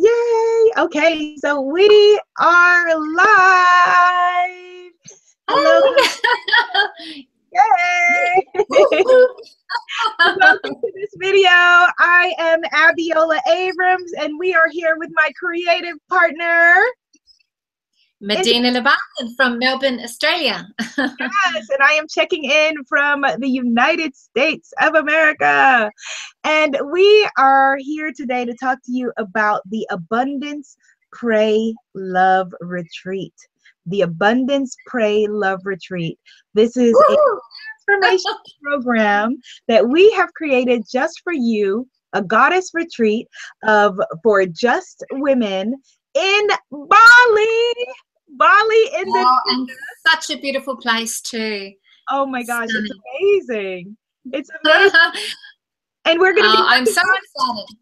Yay! Okay, so we are live. Hello. Oh Yay! Welcome to this video. I am Abiola Abrams, and we are here with my creative partner, Medyhne Lebachen from Melbourne, Australia. yes, and I am checking in from the United States of America. And we are here today to talk to you about the Abundance Pray Love Retreat. The Abundance Pray Love Retreat. This is Woo! a transformation program that we have created just for you, a goddess retreat of for just women in Bali. Bali, Indonesia. Oh, such a beautiful place too. Oh my gosh, Stunning. it's amazing. It's amazing. and we're gonna be. Uh, I'm so excited.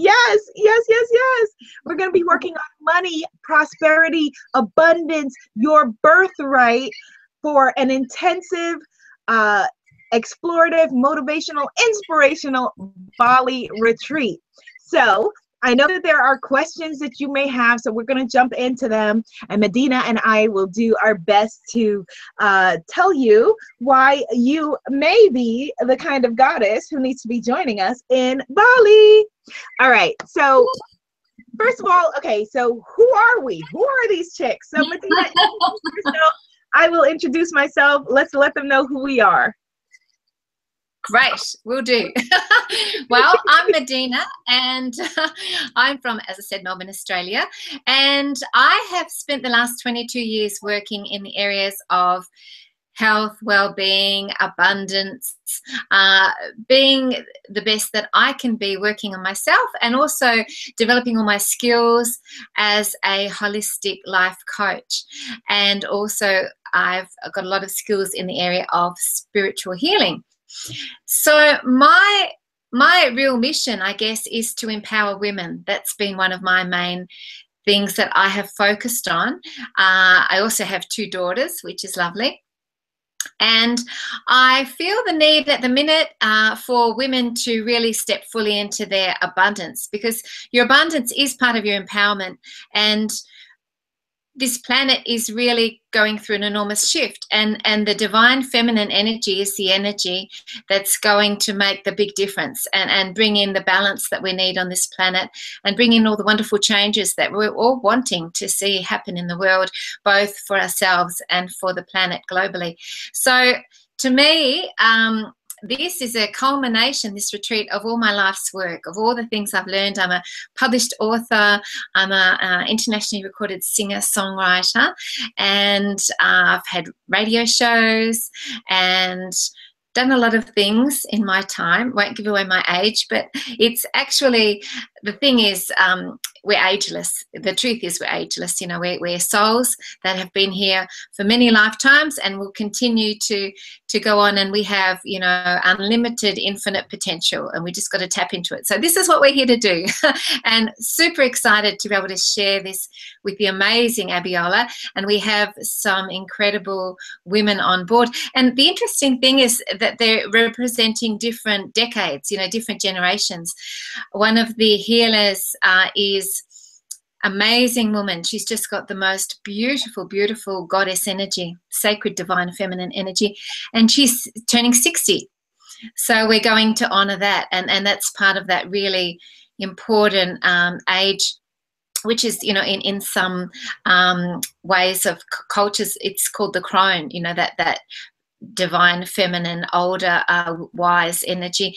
Yes, yes, yes, yes. We're going to be working on money, prosperity, abundance, your birthright for an intensive, uh, explorative, motivational, inspirational Bali retreat. So I know that there are questions that you may have, so we're going to jump into them. And Medyhne and I will do our best to uh, tell you why you may be the kind of goddess who needs to be joining us in Bali. All right, so first of all, okay, so who are we? Who are these chicks? So Medyhne, I will introduce myself. Let's let them know who we are. Great, we'll do. well, I'm Medyhne and I'm from, as I said, Melbourne, Australia. And I have spent the last 22 years working in the areas of health, well-being, abundance, uh, being the best that I can be working on myself and also developing all my skills as a holistic life coach. And also I've got a lot of skills in the area of spiritual healing. So my my real mission, I guess, is to empower women. That's been one of my main things that I have focused on. Uh, I also have two daughters, which is lovely. And I feel the need at the minute uh, for women to really step fully into their abundance because your abundance is part of your empowerment. And this planet is really going through an enormous shift and and the divine feminine energy is the energy that's going to make the big difference and and bring in the balance that we need on this planet and bring in all the wonderful changes that we're all wanting to see happen in the world both for ourselves and for the planet globally. So to me um, this is a culmination, this retreat, of all my life's work, of all the things I've learned. I'm a published author, I'm an uh, internationally recorded singer songwriter, and uh, I've had radio shows and done a lot of things in my time. Won't give away my age, but it's actually the thing is um, we're ageless. The truth is we're ageless. You know, we're, we're souls that have been here for many lifetimes and will continue to to go on. And we have, you know, unlimited, infinite potential, and we just got to tap into it. So this is what we're here to do, and super excited to be able to share this with the amazing Abiola. And we have some incredible women on board. And the interesting thing is that they're representing different decades. You know, different generations. One of the healers uh, is amazing woman. She's just got the most beautiful, beautiful goddess energy, sacred, divine, feminine energy, and she's turning 60. So we're going to honor that, and, and that's part of that really important um, age which is you know in in some um, ways of cultures it's called the crone you know that that divine feminine older uh, wise energy